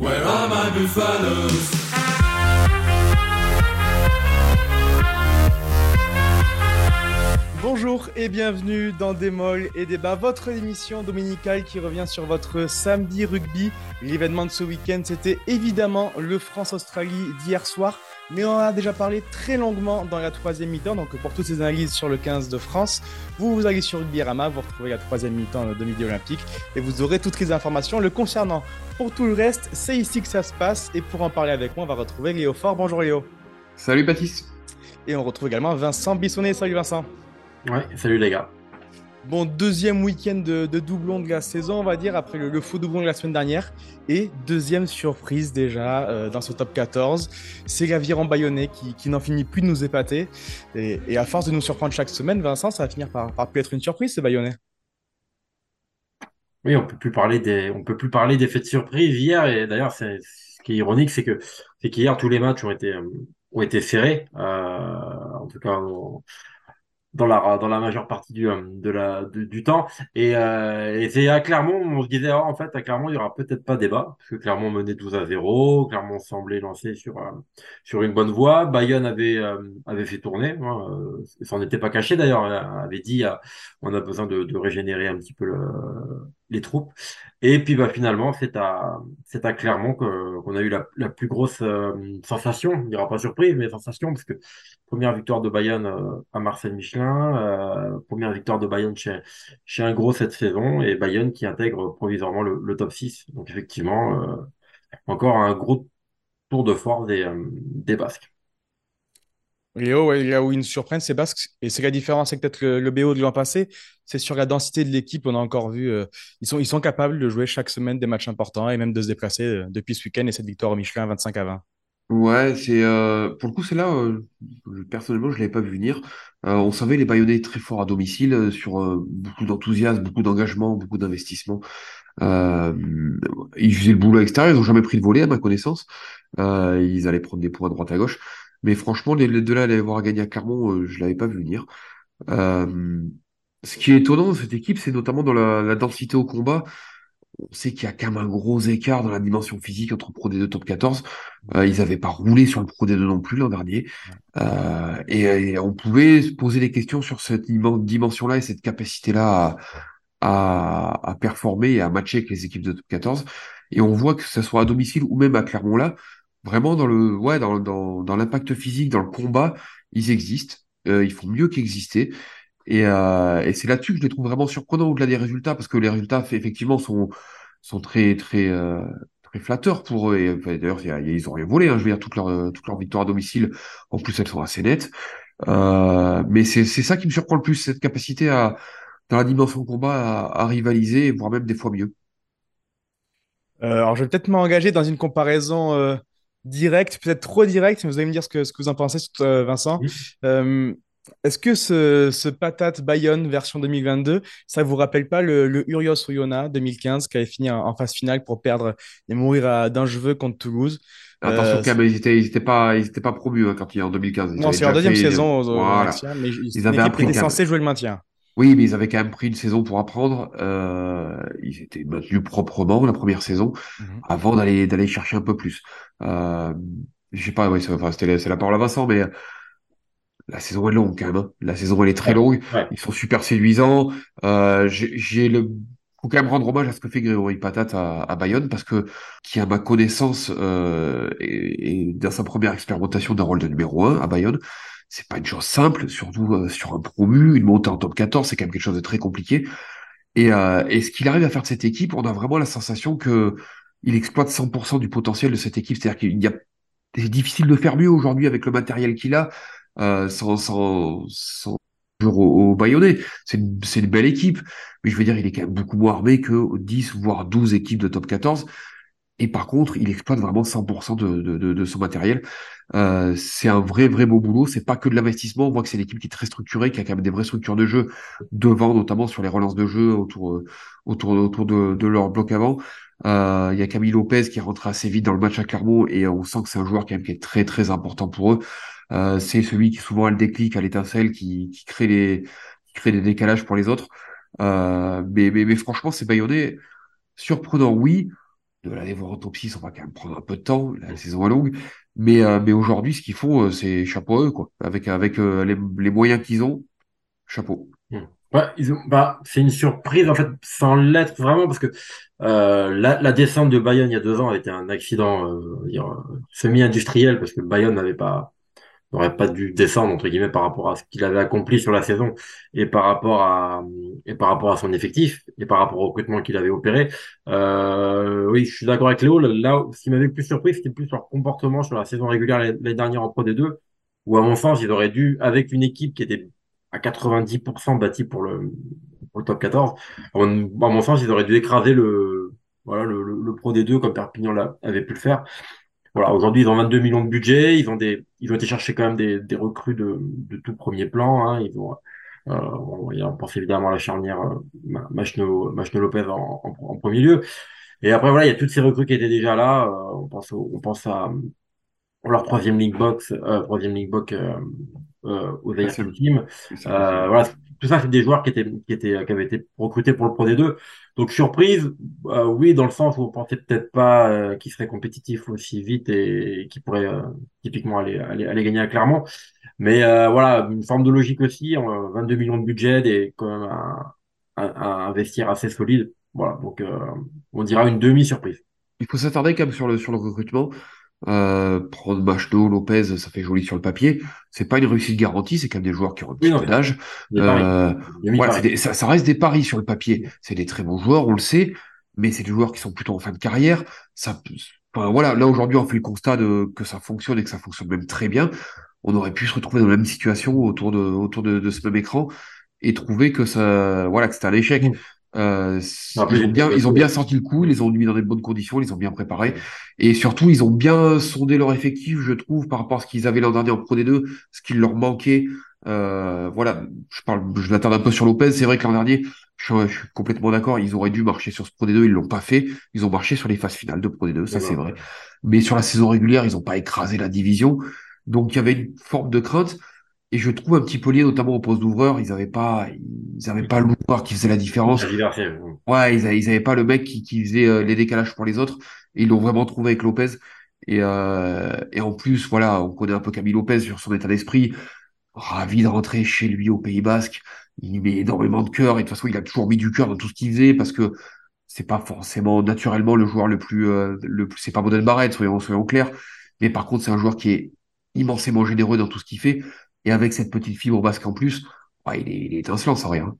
Where are my buffaloes? Bonjour et bienvenue dans Des Molles et Débats, votre émission dominicale qui revient sur votre samedi rugby. L'événement de ce week-end, c'était évidemment le France-Australie d'hier soir, mais on en a déjà parlé très longuement dans la troisième mi-temps. Donc pour toutes ces analyses sur le 15 de France, vous vous allez sur Rugby Rama, vous retrouvez la troisième mi-temps de Midi Olympique et vous aurez toutes les informations le concernant. Pour tout le reste, c'est ici que ça se passe et pour en parler avec moi, on va retrouver Léo Fort. Bonjour Léo. Salut Baptiste. Et on retrouve également Vincent Bissonnet. Salut Vincent. Ouais, salut les gars. Bon, deuxième week-end de, de, doublon de la saison, on va dire, après le, le, faux doublon de la semaine dernière. Et deuxième surprise déjà euh, dans ce top 14, c'est l'aviron bayonnais qui, qui n'en finit plus de nous épater. Et, et, à force de nous surprendre chaque semaine, Vincent, ça va finir par, par plus être une surprise, ce bayonnais. Oui, on peut plus parler des, on peut plus parler d'effets de surprise hier. Et d'ailleurs, ce qui est ironique, c'est que c'est qu'hier tous les matchs ont été ont été serrés. Euh, en tout cas. On dans la dans la majeure partie du euh, de la du temps. Et, euh, et c'est à Clermont on se disait oh, en fait à Clermont il y aura peut-être pas débat parce que Clermont menait 12 à 0 Clermont semblait lancer sur euh, sur une bonne voie. Bayonne avait euh, avait fait tourner hein, euh, n'en était pas caché d'ailleurs avait dit on a besoin de, de régénérer un petit peu le, les troupes et puis bah finalement c'est à c'est à Clermont que qu'on a eu la, plus grosse sensation il n'y aura pas surprise mais sensation parce que première victoire de Bayonne à Marcel Michelin euh, première victoire de Bayern chez, chez un gros cette saison et Bayern qui intègre provisoirement le, top 6. Donc effectivement, euh, encore un gros tour de force des, euh, des Basques. Léo, ouais, là où ils nous surprennent, c'est Basques. Et c'est la différence avec peut-être le, BO de l'an passé. C'est sur la densité de l'équipe. On a encore vu, euh, ils, sont, ils sont capables de jouer chaque semaine des matchs importants et même de se déplacer euh, depuis ce week-end et cette victoire au Michelin 25 à 20. Ouais, c'est euh, pour le coup, c'est là, personnellement, je l'avais pas vu venir. On savait les Bayonnais très forts à domicile, sur beaucoup d'enthousiasme, beaucoup d'engagement, beaucoup d'investissement. Ils faisaient le boulot à l'extérieur, ils ont jamais pris de volet à ma connaissance. ils allaient prendre des points à droite à gauche, mais franchement, les, les de là, aller voir gagner à Clermont, je l'avais pas vu venir. ce qui est étonnant dans cette équipe, c'est notamment dans la, la densité au combat on sait qu'il y a quand même un gros écart dans la dimension physique entre Pro D2 Top 14. Euh, ils n'avaient pas roulé sur le Pro D2 non plus l'an dernier. Euh, et, et, on pouvait se poser des questions sur cette dimension-là et cette capacité-là à, à, à, performer et à matcher avec les équipes de Top 14. Et on voit que ce soit à domicile ou même à Clermont-là, vraiment dans le ouais dans, dans, dans l'impact physique, dans le combat, ils existent. Euh, ils font mieux qu'exister. Et, euh, et c'est là-dessus que je les trouve vraiment surprenants au-delà des résultats, parce que les résultats effectivement sont sont très très euh, très flatteurs pour eux. Et d'ailleurs, ils ont rien volé. Hein, je veux dire, toutes leurs toutes leurs victoires à domicile, en plus, elles sont assez nettes. Euh, mais c'est c'est ça qui me surprend le plus, cette capacité à dans la dimension combat à, à rivaliser, voire même des fois mieux. Euh, alors, je vais peut-être m'engager dans une comparaison euh, directe, peut-être trop directe, mais vous allez me dire ce que ce que vous en pensez, euh, Vincent. Oui. Est-ce que ce, ce, patate Bayonne version 2022, ça vous rappelle pas le, le Urios Oyonnax 2015 qui avait fini en, en, phase finale pour perdre et mourir d'un cheveu contre Toulouse? Attention euh, quand même, ils étaient, ils étaient pas, ils étaient pas promus hein, quand il en 2015. Ils non, c'est leur deuxième fait, saison au, voilà. mais ils, ils avaient étaient censés jouer le maintien. Oui, mais ils avaient quand même pris une saison pour apprendre. Euh, ils étaient maintenus proprement la première saison -hmm. avant d'aller d'aller chercher un peu plus. Euh, je sais pas, enfin, c'était c'est la parole à Vincent, mais la saison est longue quand même. Hein. La saison elle est très longue. Ouais. Ils sont super séduisants. Euh, J'ai le faut quand même rendre hommage à ce que fait Grégory Patate à, à Bayonne parce que qui à ma connaissance euh, et, et, dans sa première expérimentation d'un rôle de numéro 1 à Bayonne, c'est pas une chose simple, surtout euh, sur un promu, une montée en top 14, c'est quand même quelque chose de très compliqué. Et, euh, et ce qu'il arrive à faire de cette équipe, on a vraiment la sensation que il exploite 100% du potentiel de cette équipe. C'est-à-dire qu'il y a c'est difficile de faire mieux aujourd'hui avec le matériel qu'il a euh, sans, sans, sans au, au. C'est une, une, belle équipe, mais je veux dire, il est quand même beaucoup moins armé que 10 voire 12 équipes de top 14. Et par contre, il exploite vraiment 100% de, de, de, son matériel. Euh, c'est un vrai, vrai beau boulot. C'est pas que de l'investissement. On voit que c'est une équipe qui est très structurée, qui a quand même des vraies structures de jeu devant, notamment sur les relances de jeu autour, autour, autour de, leur bloc avant. Euh, il y a Camille Lopez qui est rentré assez vite dans le match à Clermont et on sent que c'est un joueur quand même qui est très, très important pour eux. Euh, c'est celui qui souvent a le déclic, a l'étincelle, qui, qui crée les, qui crée des décalages pour les autres. Euh, mais, mais, mais, franchement, c'est Bayonnais surprenant, oui. De l'aller voir 6, on va quand même prendre un peu de temps, la saison est longue. Mais, euh, mais aujourd'hui, ce qu'ils font, euh, c'est chapeau à eux, quoi. Avec, avec euh, les, les moyens qu'ils ont, chapeau. Hmm. Ouais, ils ont, bah, c'est une surprise, en fait, sans l'être vraiment, parce que euh, la, la descente de Bayonne il y a deux ans a été un accident euh, semi-industriel, parce que Bayonne n'avait pas n'aurait pas dû descendre entre guillemets par rapport à ce qu'il avait accompli sur la saison et par rapport à et par rapport à son effectif et par rapport au recrutement qu'il avait opéré. Euh, oui, je suis d'accord avec Léo. Là, ce qui m'avait le plus surpris, c'était plus leur comportement sur la saison régulière l'année dernière en Pro D2, où à mon sens, ils auraient dû, avec une équipe qui était à 90% bâtie pour le, pour le top 14, à mon, sens, ils auraient dû écraser le voilà le, le, Pro D2 comme Perpignan avait pu le faire. Voilà, aujourd'hui, ils ont 22 millions de budget. Ils ont des, ils ont été chercher quand même des, des recrues de, de tout premier plan. Hein. Ils ont, euh, on pense évidemment à la charnière euh, Machno, Lopez en, en, en, premier lieu. Et après, voilà, il y a toutes ces recrues qui étaient déjà là. Euh, on pense, on pense à leur troisième link box, euh, troisième link box euh, euh, aux Team. Euh, voilà, tout ça, c'est des joueurs qui étaient, qui étaient, qui avaient été recrutés pour le Pro D2. Donc surprise, euh, oui, dans le sens où on pensait peut-être pas euh, qu'ils seraient compétitifs aussi vite et, qu'ils pourraient euh, typiquement aller, aller, aller gagner à Clermont. Mais voilà, une forme de logique aussi, 22 millions de budget et quand même un, un, un vestiaire assez solide. Voilà, donc on dira une demi-surprise. Il faut s'attarder quand même sur le, sur le recrutement. Euh, prendre Machno, Lopez, ça fait joli sur le papier. C'est pas une réussite garantie, c'est quand même des joueurs qui ont un petit peu d'âge. Euh, voilà, ça, ça, reste des paris sur le papier. C'est des très bons joueurs, on le sait, mais c'est des joueurs qui sont plutôt en fin de carrière. Ça, enfin, voilà, là aujourd'hui, on fait le constat de que ça fonctionne et que ça fonctionne même très bien. On aurait pu se retrouver dans la même situation autour de autour de, de ce même écran et trouver que ça, voilà, que c'était un échec. Euh, ils, ont bien, ils ont bien sorti le coup, ils les ont mis dans des bonnes conditions, ils les ont bien préparés. Et surtout, ils ont bien sondé leur effectif, je trouve, par rapport à ce qu'ils avaient l'an dernier en Pro D2, ce qui leur manquait. Euh, voilà, je parle, je m'attarde un peu sur Lopez. C'est vrai que l'an dernier, je, suis complètement d'accord, ils auraient dû marcher sur ce Pro D2, ils l'ont pas fait. Ils ont marché sur les phases finales de Pro D2, ça c'est vrai. Mais sur la saison régulière, ils ont pas écrasé la division. Donc il y avait une forme de crainte. Et je trouve un petit peu lié, notamment au poste d'ouvreur, ils avaient pas, ils avaient pas l'ouvreur qui faisait la différence. Ouais, ils avaient, ils avaient pas le mec qui, qui faisait euh, les décalages pour les autres. Et ils l'ont vraiment trouvé avec Lopez. Et, euh, et en plus, voilà, on connaît un peu Camille Lopez sur son état d'esprit. Ravi de rentrer chez lui au Pays Basque. Il met énormément de cœur et de toute façon, il a toujours mis du cœur dans tout ce qu'il faisait parce que c'est pas forcément naturellement le joueur le plus, euh, le plus, c'est pas Modèle Barrett, soyons, soyons clairs. Mais par contre, c'est un joueur qui est immensément généreux dans tout ce qu'il fait. Et avec cette petite fibre basque en plus, il, est, il est étincelant sans rien.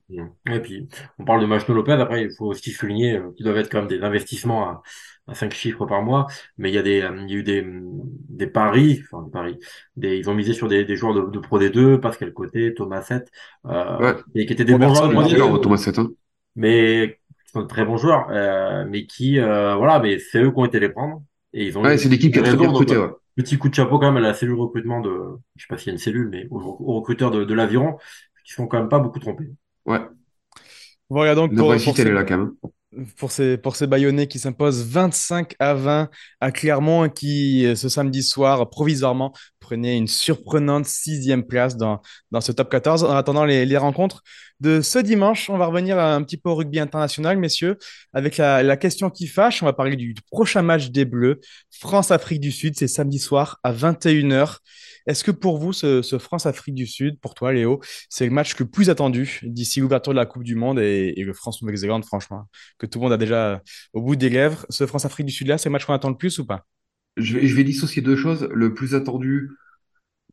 Et puis, on parle de Machno Lopez. Après, il faut aussi souligner euh, qu'ils doivent être quand même des investissements à, à 5 chiffres par mois. Mais il y a des, euh, il y a eu des, des paris, enfin, des paris. Des, ils ont misé sur des, des joueurs de, de Pro D2, Pascal Côté, Thomas 7, euh, ouais. et qui étaient des bons joueurs de Pro D2. Thomas 7, hein. Mais, qui sont de très bons joueurs, euh, mais qui, euh, voilà, mais c'est eux qui ont été les prendre. Et ils ont ouais, c'est l'équipe qui a très bien recruté, ouais. Petit coup de chapeau quand même à la cellule recrutement de, je sais pas s'il y a une cellule, mais aux, recruteurs de, de l'aviron, qui sont quand même pas beaucoup trompés. Ouais. Voilà donc pour, pour, ces, là, quand même. pour ces pour ces Bayonnais qui s'imposent 25 à 20 à Clermont et qui ce samedi soir provisoirement prenait une surprenante sixième place dans, dans ce top 14. En attendant les, les rencontres de ce dimanche, on va revenir un petit peu au rugby international, messieurs, avec la, question qui fâche. On va parler du prochain match des Bleus, France-Afrique du Sud. C'est samedi soir à 21h. Est-ce que pour vous, ce, ce France-Afrique du Sud, pour toi, Léo, c'est le match le plus attendu d'ici l'ouverture de la Coupe du Monde et, le France-Nouvelle-Zélande, franchement, que tout le monde a déjà au bout des lèvres. Ce France-Afrique du Sud-là, c'est le match qu'on attend le plus ou pas? Je vais dissocier deux choses. Le plus attendu,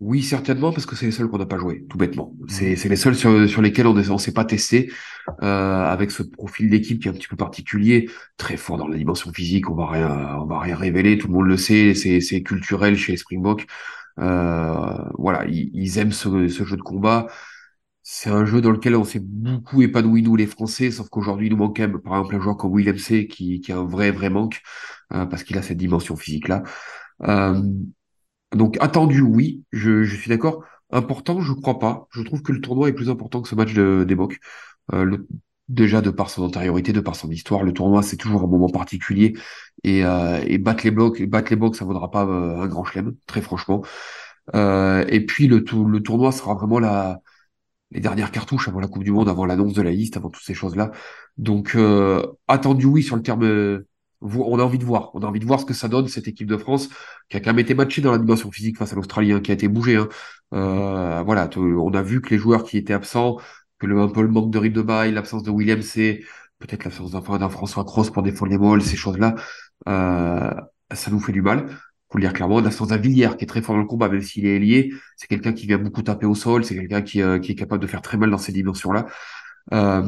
oui, certainement, parce que c'est les seuls qu'on n'a pas joué, tout bêtement. C'est, c'est les seuls sur, sur lesquels on ne s'est pas testé, euh, avec ce profil d'équipe qui est un petit peu particulier, très fort dans la dimension physique. On va rien, on va rien révéler, tout le monde le sait. C'est, c'est culturel chez les Springboks. Euh, voilà, ils, ils aiment ce, ce, jeu de combat. C'est un jeu dans lequel on s'est beaucoup épanoui nous les Français, sauf qu'aujourd'hui il nous manque quand même, par exemple, un joueur comme William C qui, qui a un vrai vrai manque euh, parce qu'il a cette dimension physique là. Euh, donc attendu, oui, je, suis d'accord. Important, je crois pas. Je trouve que le tournoi est plus important que ce match de, Euh, déjà de par son antériorité, de par son histoire, le tournoi c'est toujours un moment particulier et, euh, battre les blocs, battre les blocs, ça vaudra pas euh, un grand chelem, très franchement. Euh, et puis le, le tournoi sera vraiment la, les dernières cartouches avant la Coupe du Monde, avant l'annonce de la liste, avant toutes ces choses-là. Donc euh, attendu oui sur le terme on a envie de voir. On a envie de voir ce que ça donne, cette équipe de France, qui a quand même été matchée dans la dimension physique face à l'Australie, hein, qui a été bougée. Hein. Euh, voilà, on a vu que les joueurs qui étaient absents, que le, un peu le manque de rythme de bail, l'absence de William C, peut-être l'absence d'un François Cross pour défendre les molles, ces choses-là, euh, ça nous fait du mal. Faut le dire clairement, l'absence d'un Villière qui est très fort dans le combat, même s'il est lié, c'est quelqu'un qui vient beaucoup taper au sol, c'est quelqu'un qui, euh, qui, est capable de faire très mal dans ces dimensions-là. Euh,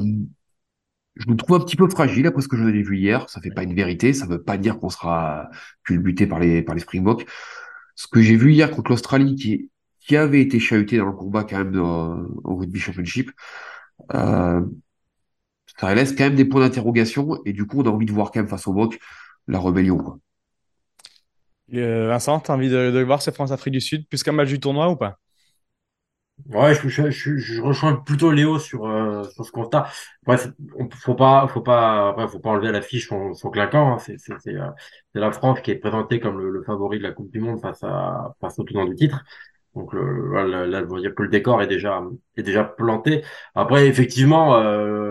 je nous trouve un petit peu fragile après ce que j'en ai vu hier. Ça fait pas une vérité. Ça veut pas dire qu'on sera culbuté par les, par les Springboks. Ce que j'ai vu hier contre l'Australie, qui, qui avait été chahuté dans le combat quand même au rugby championship, euh, ça laisse quand même des points d'interrogation. Et du coup, on a envie de voir quand même face au Bok la rébellion. Quoi. Euh, Vincent, tu as envie de, de voir cette France-Afrique du Sud plus qu'un match du tournoi ou pas? Ouais, je, je, je, je, rejoins plutôt Léo sur, euh, sur ce constat. Bref, on, faut pas, faut pas, bref, faut pas enlever la fiche son, son claquant. Hein. C'est, euh, la France qui est présentée comme le, le, favori de la Coupe du Monde face à, face au tenant du titre. Donc le, là, là, je veux dire que le décor est déjà est déjà planté. Après, effectivement, euh,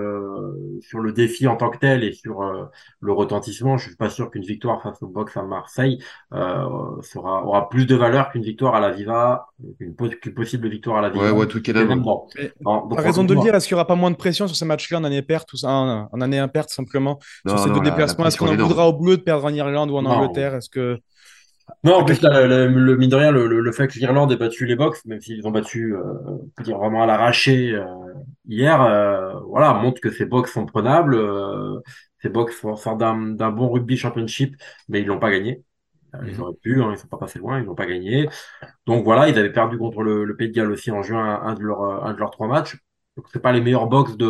sur le défi en tant que tel et sur euh, le retentissement, je suis pas sûr qu'une victoire face au Box à Marseille euh, sera aura plus de valeur qu'une victoire à la Viva, qu'une possible victoire à la Viva. Ouais, ouais, tout raison de le dire. Est-ce qu'il y aura pas moins de pression sur ces matchs-là en année perte, tout ça, en, année imperte simplement sur ces deux déplacements Est-ce qu'on en voudra au bleu de perdre en Irlande ou en Angleterre? Est-ce que non, en plus, le, le, mine de rien, le, le, fait que l'Irlande ait battu les Box, même s'ils ont battu, euh, dire vraiment à l'arraché euh, hier, euh, voilà, montre que ces Box sont prenables. Euh, ces Box sortent d'un bon rugby championship, mais ils l'ont pas gagné. Ils mhm. auraient pu, hein, ils sont pas passés loin, ils l'ont pas gagné. Donc voilà, ils avaient perdu contre le, le Pays de Galles aussi en juin, un de leurs un de leurs trois matchs. Donc c'est pas les meilleurs Box de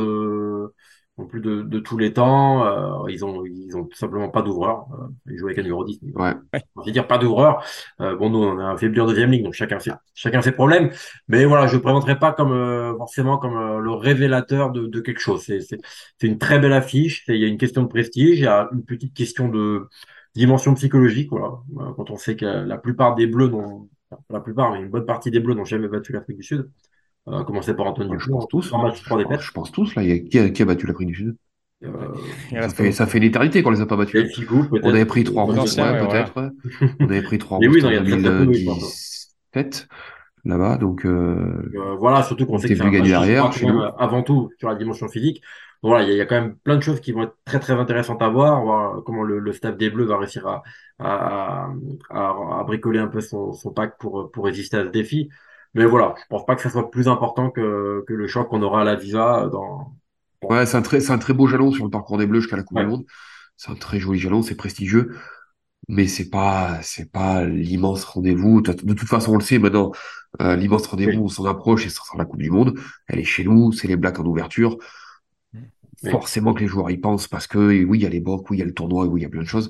non plus de, de tous les temps. Euh, ils ont ils ont tout simplement pas d'ouvreur. Euh, ils jouent avec un numéro 10. Ouais. On va dire pas d'ouvreur. Euh, bon, nous on a un faible en deuxième ligne, donc chacun fait chacun ses problèmes. Mais voilà, je ne présenterai pas comme euh, forcément comme euh, le révélateur de, de quelque chose. C'est c'est c'est une très belle affiche. Il y a une question de prestige. Il y a une petite question de dimension psychologique. Voilà, quand on sait que la, plupart des Bleus n'ont la plupart, mais une bonne partie des Bleus n'ont jamais battu l'Afrique du Sud. Euh, commencer par Anthony Je pense tous. Je pense tous, là. Il y a, qui, a, qui a battu l'Afrique du Sud? Euh, ça, fait, ça fait l'éternité qu'on les a pas battus. on avait pris trois ronds, ouais, peut-être. on avait pris trois ronds en 2017 là-bas, donc euh, euh, voilà, surtout qu'on sait que c'est gagné derrière. Avant tout sur la dimension physique. Donc, voilà, il y, y, a quand même plein de choses qui vont être très très intéressantes à voir, voir comment le, le staff des Bleus va réussir à, à, à, à bricoler un peu son, son pack pour pour résister à ce défi. Mais voilà, je pense pas que ça soit plus important que, que le choc qu'on aura à la Visa dans. Ouais, c'est un très, c'est un très beau jalon sur le parcours des Bleus jusqu'à la Coupe du Monde. C'est un très joli jalon, c'est prestigieux, mais c'est pas, c'est pas l'immense rendez-vous. De toute façon, on le sait maintenant, euh, l'immense rendez-vous, on s'en approche et ça sera la Coupe du Monde. Elle est chez nous, c'est les Blacks en ouverture. Forcément que les joueurs y pensent parce que oui, il y a les bocs, oui, il y a le tournoi, oui, il y a plein de choses.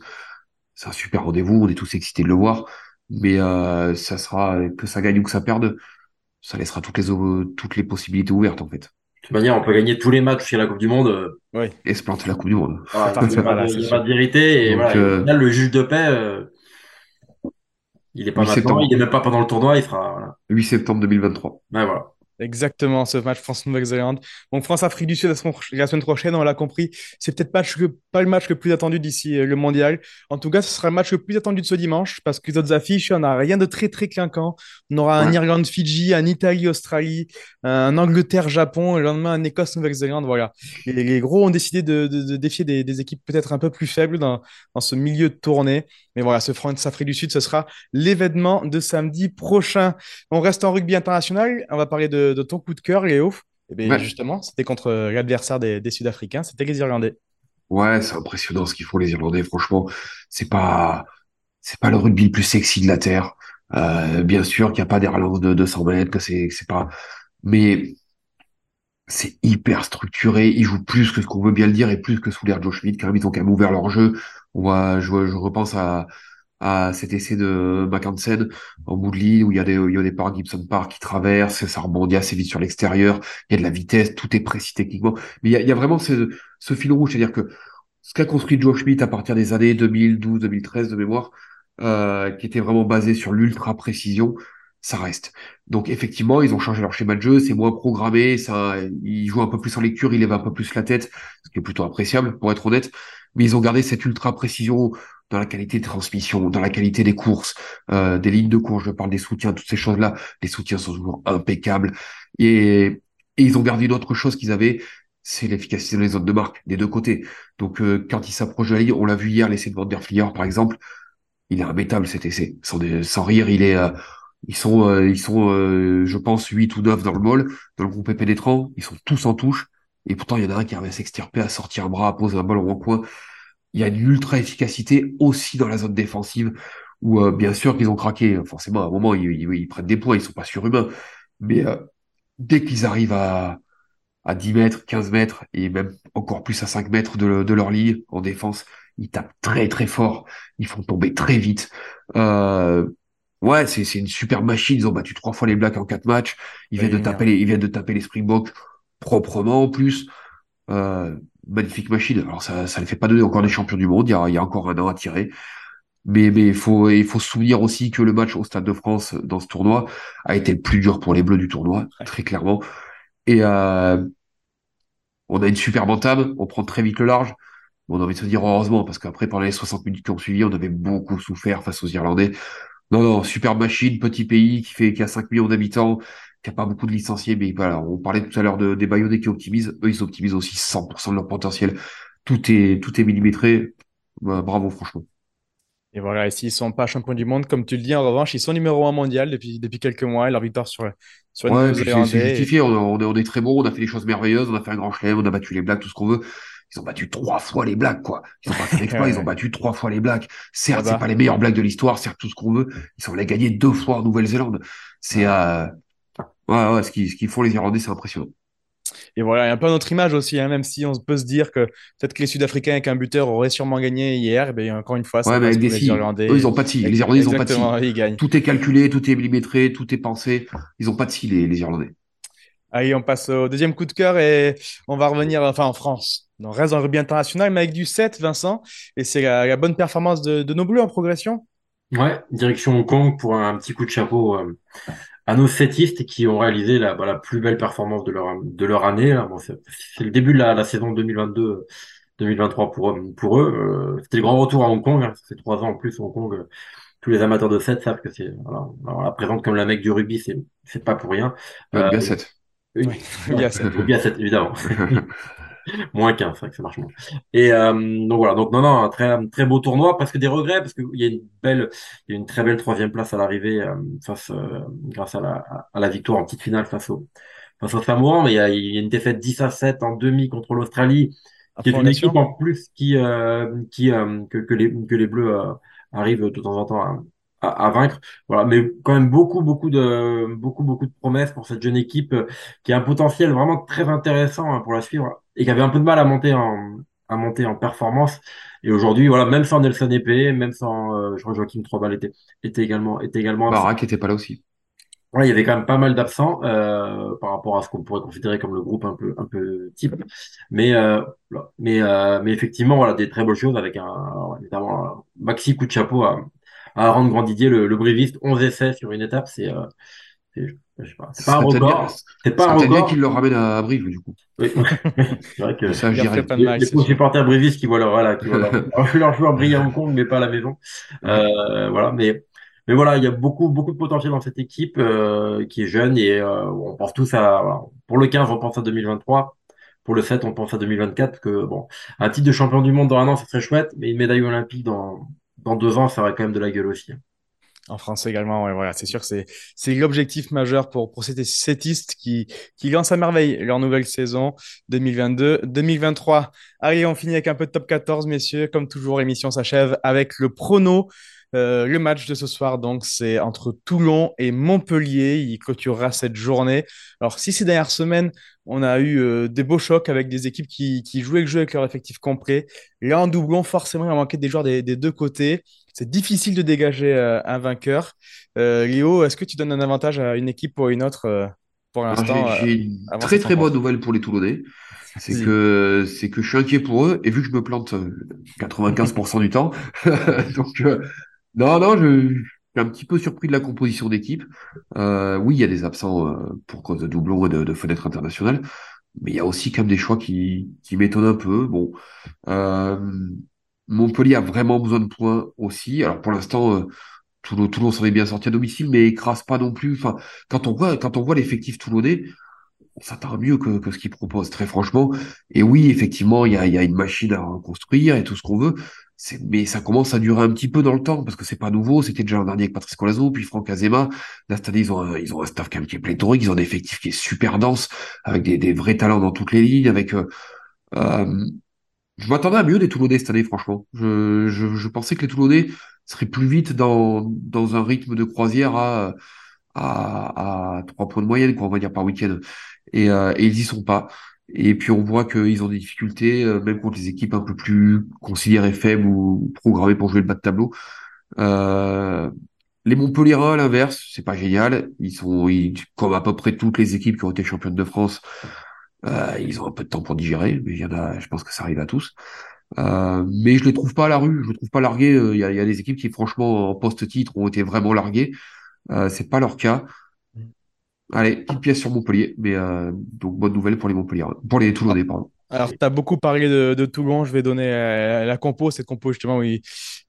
C'est un super rendez-vous, on est tous excités de le voir mais euh, ça sera que ça gagne ou que ça perde, ça laissera toutes les toutes les possibilités ouvertes en fait. De toute manière, on peut gagner tous les matchs chez la Coupe du Monde. Euh. Oui. Et se planter la Coupe du Monde. Ah, il n'y a, pas, de vérité. Et voilà, euh... le juge de paix, euh, il est pas maintenant, il est même pas pendant le tournoi, il sera. Voilà. 8 septembre 2023. Ouais, voilà. Exactement, ce match France-Nouvelle-Zélande. Donc France-Afrique du Sud la semaine prochaine, on l'a compris. C'est peut-être pas, pas le match le plus attendu d'ici euh, le mondial. En tout cas, ce sera le match le plus attendu de ce dimanche parce que les autres affiches, on n'a rien de très très clinquant. On aura un Irlande-Fidji, un Italie-Australie, un Angleterre-Japon, et le lendemain un Écosse-Nouvelle-Zélande. Voilà. les gros ont décidé de, de, défier des, des équipes peut-être un peu plus faibles dans, dans ce milieu de tournée. Mais voilà, ce France-Afrique du Sud, ce sera l'événement de samedi prochain. On reste en rugby international. On va parler de de, ton coup de cœur, Léo et eh bien, Justement, c'était contre l'adversaire des, Sud-Africains, c'était les Irlandais. Ouais, c'est impressionnant ce qu'ils font les Irlandais. Franchement, c'est pas c'est pas le rugby le plus sexy de la terre. Euh, bien sûr qu'il n'y a pas des relances de 200 mètres, que c'est c'est pas, mais c'est hyper structuré. Ils jouent plus que ce qu'on veut bien le dire et plus que sous l'air Joe Schmidt. Quand même, ils ont quand même ouvert leur jeu. On voit, je, je repense à à cet essai de McKansen en bout où il y a des, il y a des parcs Gibson Park qui traversent, ça rebondit assez vite sur l'extérieur, il y a de la vitesse, tout est précis techniquement. Mais il y a, il y a vraiment ce, ce fil rouge, c'est-à-dire que ce qu'a construit Joe Schmidt à partir des années 2012, 2013 de mémoire, euh, qui était vraiment basé sur l'ultra précision, ça reste. Donc effectivement, ils ont changé leur schéma de jeu, c'est moins programmé, ça, ils jouent un peu plus en lecture, ils lèvent un peu plus la tête, ce qui est plutôt appréciable pour être honnête. Mais ils ont gardé cette ultra précision dans la qualité de transmission, dans la qualité des courses, euh, des lignes de course. Je parle des soutiens, toutes ces choses-là. Les soutiens sont toujours impeccables et, et ils ont gardé une autre chose qu'ils avaient, c'est l'efficacité dans les zones de marque des deux côtés. Donc euh, quand ils s'approchent de la ligne, on l'a vu hier, l'essai de Van der par exemple, il est imbattable cet essai. Sans, sans rire, il est euh, ils sont, euh, ils sont, euh, je pense, 8 ou 9 dans le mall, dans le groupe pénétrant. Ils sont tous en touche. Et pourtant, il y en a un qui arrive à s'extirper, à sortir un bras, à poser un ballon en coin. Il y a une ultra efficacité aussi dans la zone défensive, où euh, bien sûr qu'ils ont craqué. Forcément, à un moment, ils, ils, prennent des points, ils sont pas surhumains. Mais dès qu'ils arrivent à, à 10 mètres, 15 mètres, et même encore plus à 5 mètres de, de leur ligne en défense, ils tapent très très fort, ils font tomber très vite. Euh, Ouais, c'est c'est une super machine. Ils ont battu trois fois les Blacks en quatre matchs. Ils viennent de taper les, ils viennent de taper les Springboks proprement en plus. Euh, magnifique machine. Alors ça ça ne fait pas donner encore des champions du monde. Il y a, il y a encore un an à tirer. Mais mais il faut il faut se souvenir aussi que le match au Stade de France dans ce tournoi a été le plus dur pour les Bleus du tournoi, très clairement. Et euh, on a une super entame. On prend très vite le large. On a envie de se dire heureusement parce qu'après pendant les 60 minutes qui ont suivi, on avait beaucoup souffert face aux Irlandais. Non, non, super machine, petit pays qui fait qui a 5 millions d'habitants, qui a pas beaucoup de licenciés, mais voilà, on parlait tout à l'heure de, des Bayonnais qui optimisent, eux ils optimisent aussi 100% de leur potentiel. Tout est tout est millimétré. Bah, bravo franchement. Et voilà, et s'ils sont pas champions du monde, comme tu le dis, en revanche, ils sont numéro un mondial depuis, depuis quelques mois et leur victoire sur, sur ouais, c'est justifié. On, est, on est très bon, on a fait des choses merveilleuses, on a fait un grand chelem, on a battu les Blacks, tout ce qu'on veut ils ont battu trois fois les Blacks, quoi. Ils ont pas fait exploit, ils ont battu trois fois les Blacks. Certes, c'est pas les meilleurs Blacks de l'histoire, certes, tout ce qu'on veut. Ils ont les gagner deux fois en Nouvelle-Zélande. C'est, euh... ouais, ouais, ce qu'ils, font les Irlandais, c'est impressionnant. Et voilà, il y a un peu notre image aussi, hein, même si on peut se dire que peut-être que les Sud-Africains avec un buteur auraient sûrement gagné hier, et bien encore une fois, ouais, mais avec des les Irlandais. Eux, ils ont pas de scie. Les Irlandais, ils ont pas de scie. Tout est calculé, tout est millimétré, tout est pensé. Ils ont pas de scie, les, les Irlandais. Allez, on passe au deuxième coup de cœur et on va revenir enfin en France. On reste dans le rugby international, mais avec du 7, Vincent. Et c'est la, bonne performance de, nos Bleus en progression. Ouais, direction Hong Kong pour un, petit coup de chapeau euh, à nos setistes qui ont réalisé la, bah, la, plus belle performance de leur, de leur année. Bon, c'est le début de la, la saison 2022. 2023 pour, pour eux. Euh, c'était le grand retour à Hong Kong. Hein. Fait trois ans en plus Hong Kong. Euh, tous les amateurs de 7 savent que c'est voilà, on la présente comme la mec du rugby, c'est c'est pas pour rien. Euh, bien 7. Oui, bien 7. bien 7 évidemment. moins 15, c'est vrai que ça marche moins. Et euh, donc voilà, donc non, non, un très, très beau tournoi, parce que des regrets, parce qu'il y a une belle, il y a une très belle troisième place à l'arrivée euh, face, euh, grâce à la, à la victoire en petite finale face au, face au Samoan, mais il y, a, il y a une défaite 10 à 7 en demi contre l'Australie, qui est une équipe en plus qui, euh, qui que, que, les, que les Bleus arrivent de temps en temps à, à, vaincre. Voilà, mais quand même beaucoup, beaucoup de, beaucoup, beaucoup de promesses pour cette jeune équipe euh, qui a un potentiel vraiment très intéressant hein, pour la suivre et qui avait un peu de mal à monter en, à monter en performance. Et aujourd'hui, voilà, même sans Nelson Epé, même sans, euh, je crois Joachim Trobal était, était également, était également. Barak était pas là aussi. Ouais, il y avait quand même pas mal d'absents euh, par rapport à ce qu'on pourrait considérer comme le groupe un peu un peu type, mais euh, mais euh, mais effectivement voilà des très belles choses avec un évidemment maxi coup de chapeau à, à rendre Grandidier, le, le briviste, 11 essais sur une étape, c'est euh, c'est pas, un record. C'est pas un record. qu'il le ramène à Brive, du coup. Oui. c'est vrai que ça, je dirais. Pas mal, les, les supporters brivistes qui voient leur, voilà, qui voient leur, leur joueur briller à Hong Kong, mais pas à la maison. Euh, voilà, mais, mais voilà, il y a beaucoup, beaucoup de potentiel dans cette équipe euh, qui est jeune et euh, on pense tous à, voilà, pour le 15, on pense à 2023. Pour le 7, on pense à 2024 que bon, un titre de champion du monde dans un an, ça serait chouette, mais une médaille olympique dans, dans deux ans, ça aurait quand même de la gueule aussi. En France également, ouais, voilà, c'est sûr c'est c'est l'objectif majeur pour pour ces sétistes qui qui lancent à merveille leur nouvelle saison 2022-2023. Allez, on finit avec un peu de top 14, messieurs. Comme toujours, l'émission s'achève avec le prono. Euh, le match de ce soir, donc, c'est entre Toulon et Montpellier. Il clôturera cette journée. Alors, si ces dernières semaines, on a eu euh, des beaux chocs avec des équipes qui, qui, jouaient le jeu avec leur effectif complet, là, en doublon, forcément, il a manqué des joueurs des, des deux côtés. C'est difficile de dégager euh, un vainqueur. Léo, est-ce que tu donnes un avantage à une équipe ou à une autre pour l'instant J'ai une très très bonne nouvelle pour les Toulonnais. C'est que c'est que je suis inquiet pour eux. Et vu que je me plante 95% du temps donc non, non, je, un petit peu surpris de la composition d'équipe. Euh, oui, il y a des absents euh, pour cause de doublons et de, de fenêtres internationales, mais il y a aussi quand même des choix qui, qui m'étonnent un peu. Bon, euh, Montpellier a vraiment besoin de points aussi. Alors pour l'instant, euh, Toulon, Toulon s'en est bien sorti à domicile, mais écrase pas non plus. Enfin, quand on voit, quand on voit l'effectif toulonnais, on s'attend mieux que, que ce qu'il propose, très franchement. Et oui, effectivement, il y a, y a une machine à reconstruire et tout ce qu'on veut. Mais ça commence à durer un petit peu dans le temps parce que c'est pas nouveau. C'était déjà l'an dernier avec Patrice Colazo, puis Franck Azema. Là, cette année, ils ont un, ils ont un staff qui est pléthorique. Ils ont un effectif qui est super dense avec des, des vrais talents dans toutes les lignes, avec, euh, euh, je m'attendais à mieux des Toulonnais cette année, franchement. Je, je, je pensais que les Toulonnais seraient plus vite dans, dans un rythme de croisière à, à, à trois points de moyenne, quoi, on va dire, par week-end. Et, euh, et ils y sont pas. Et puis on voit qu'ils ont des difficultés, euh, même contre les équipes un peu plus considérées faibles ou programmées pour jouer le bas de tableau. Euh, les Montpellierins, à l'inverse, c'est pas génial. Ils sont, ils, comme à peu près toutes les équipes qui ont été championnes de France, euh, ils ont un peu de temps pour digérer, mais il y en a, je pense que ça arrive à tous. Euh, mais je les trouve pas à la rue, je les trouve pas largués. Il y a, y a des équipes qui, franchement, en post-titre, ont été vraiment larguées. Euh, c'est pas leur cas. Allez, petite pièce sur Montpellier, mais euh, donc bonne nouvelle pour les Montpellier, pour les Toulonnais, pardon. Alors, tu as beaucoup parlé de, de, Toulon. Je vais donner euh, la compo, cette compo justement, oui,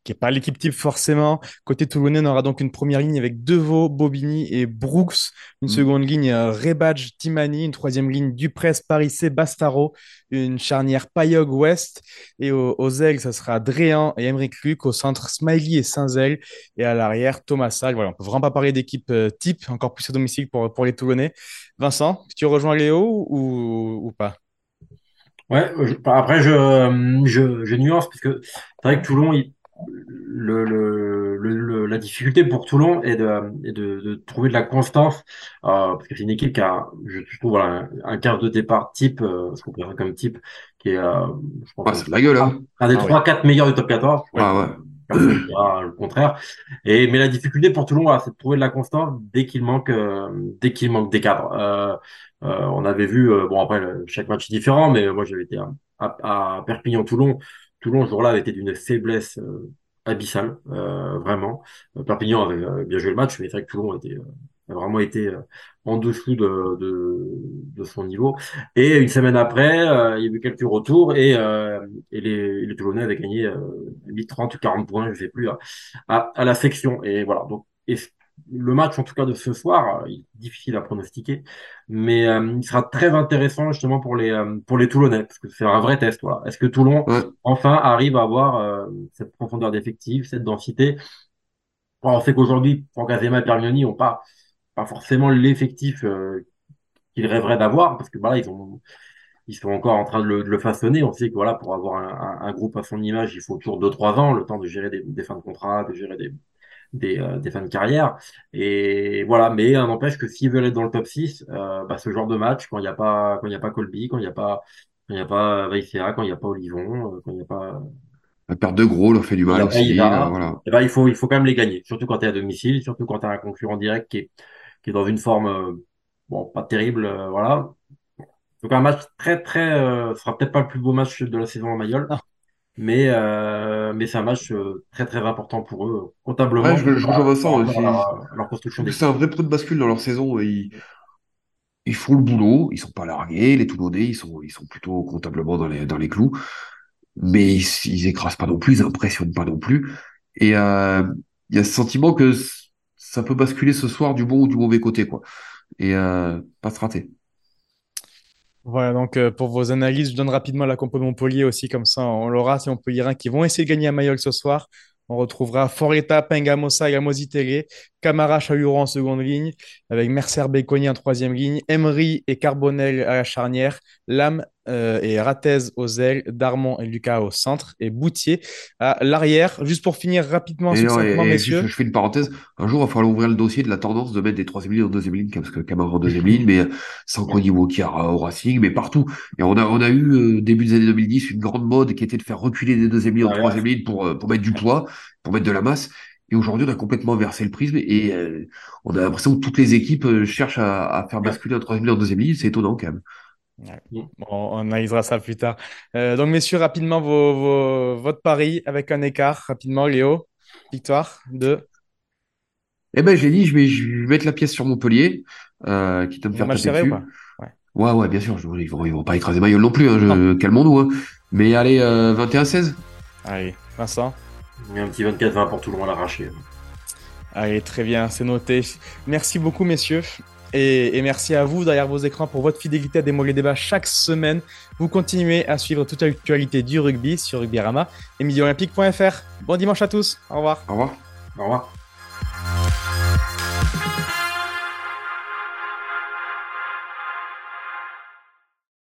qui n'est pas l'équipe type forcément. Côté toulonnais, on aura donc une première ligne avec Deveau, Bobigny et Brooks. Une mm. seconde ligne, euh, Rebadge, Timani. Une troisième ligne, Dupress, Parissé, Bastaro. Une charnière Payog-West. Et aux, ailes, ça sera Dréan et Emeric Luc. Au centre, Smiley et Saint-Zel. Et à l'arrière, Thomas Sall. Voilà, on peut vraiment pas parler d'équipe euh, type, encore plus à domicile pour, pour les Toulonnais. Vincent, tu rejoins Léo ou, ou pas? Ouais, après, je, je, je nuance, parce que c'est vrai que Toulon, le, le, le, la difficulté pour Toulon est de, est de, de trouver de la constance, euh, parce que c'est une équipe qui a, je trouve, voilà, un, quart de départ type, euh, ce qu'on présente comme type, qui est, euh, je pense, ah, la gueule, hein. un des trois, quatre meilleurs du top 14. Ah, ouais le contraire. Et mais la difficulté pour Toulon, c'est de trouver de la constance dès qu'il manque, euh, dès qu'il manque des cadres. Euh, euh, on avait vu, bon après chaque match est différent, mais moi j'avais été à, à, Perpignan-Toulon. Toulon ce jour-là avait été d'une faiblesse abyssale, vraiment. Perpignan avait bien joué le match, mais c'est vrai que Toulon était a vraiment été euh, en dessous de, de, de, son niveau. Et une semaine après, euh, il y a eu quelques retours et, euh, et les, les Toulonnais avaient gagné euh, 30 ou 40 points, je ne sais plus, à, à, la section. Et voilà. Donc, le match, en tout cas de ce soir, il est difficile à pronostiquer, mais il sera très intéressant justement pour les pour les Toulonnais parce que c'est un vrai test. Voilà. Est-ce que Toulon enfin arrive à avoir cette profondeur d'effectif, cette densité? On sait qu'aujourd'hui, Franck Azema et Permioni n'ont pas pas forcément l'effectif euh, qu'ils rêveraient d'avoir, parce que voilà, ils ont ils sont encore en train de le, façonner. On sait que voilà, pour avoir un, groupe à son image, il faut toujours 2-3 ans, le temps de gérer des, fins de contrat, de gérer des, des, euh, des, fins de carrière. Et voilà, mais n'empêche que s'ils veulent être dans le top 6, euh, bah, ce genre de match, quand il n'y a pas quand il y a pas Colby, quand il n'y a pas quand il n'y a pas quand il n'y a pas Olivon, quand il n'y a pas la perte de gros leur fait du mal aussi. voilà. et ben, il faut il faut quand même les gagner, surtout quand tu es à domicile, surtout quand tu as un concurrent direct qui est qui est dans une forme euh, bon pas terrible, euh, voilà. Donc un match très très, euh, ce sera peut-être pas le plus beau match de la saison en Mayol, mais euh, mais c'est un match très très important pour eux comptablement. Ouais, je, je rejoins construction. C'est un vrai point de bascule dans leur saison. Ils, ils font le boulot, ils sont pas largués, les Toulonnais, ils sont ils sont plutôt comptablement dans les dans les clous, mais ils, ils écrasent pas non plus, ils impressionnent pas non plus. Et euh, il y a ce sentiment que ça peut basculer ce soir du bon ou du mauvais côté, quoi. Et euh, pas se rater. Voilà, donc euh, pour vos analyses, je donne rapidement la compo de Montpellier aussi, comme ça on l'aura. C'est Montpellier qui vont essayer de gagner à Mayol ce soir. On retrouvera Foreta, Pengamosa, Télé, Camara, Chahuron en seconde ligne, avec Mercer, Béconi en troisième ligne, Emery et Carbonel à la charnière, Lam euh, et Ratez aux ailes, Darmon et Lucas au centre, et Boutier à l'arrière. Juste pour finir rapidement sur messieurs. Je, fais une parenthèse. Un jour, il va falloir ouvrir le dossier de la tendance de mettre des troisième lignes en deuxième ligne, parce que Camara en deuxième ligne, mais sans Cody Walker au Racing, mais partout. Et on a, on a eu, euh, début des années 2010, une grande mode qui était de faire reculer des deuxième lignes en troisième ligne pour, euh, pour mettre du poids, pour mettre de la masse. Et aujourd'hui, on a complètement versé le prisme et on a l'impression que toutes les équipes cherchent à, à faire basculer un troisième ligne en deuxième ligne. C'est étonnant quand même. On analysera ça plus tard. Euh, donc, messieurs, rapidement, vos, votre pari avec un écart. Rapidement, Léo, victoire de? Eh ben, j'ai dit, je vais, je vais mettre la pièce sur Montpellier, euh, qui doit me faire ou dessus. pas? Ouais. Ouais, ouais, bien sûr. je- ils vont, ils vont pas écraser Mayol non plus. Hein, calmons-nous. Hein. Mais allez, euh, 21-16. Allez, Vincent. Il y a un petit 24-20 pour tout le monde à l'arracher. Allez, très bien, c'est noté. Merci beaucoup, messieurs. Et, et merci à vous derrière vos écrans pour votre fidélité à Démol les débats chaque semaine. Vous continuez à suivre toute l'actualité du rugby sur Rugbyrama et miliolympique.fr. Bon dimanche à tous. Au revoir. Au revoir. Au revoir.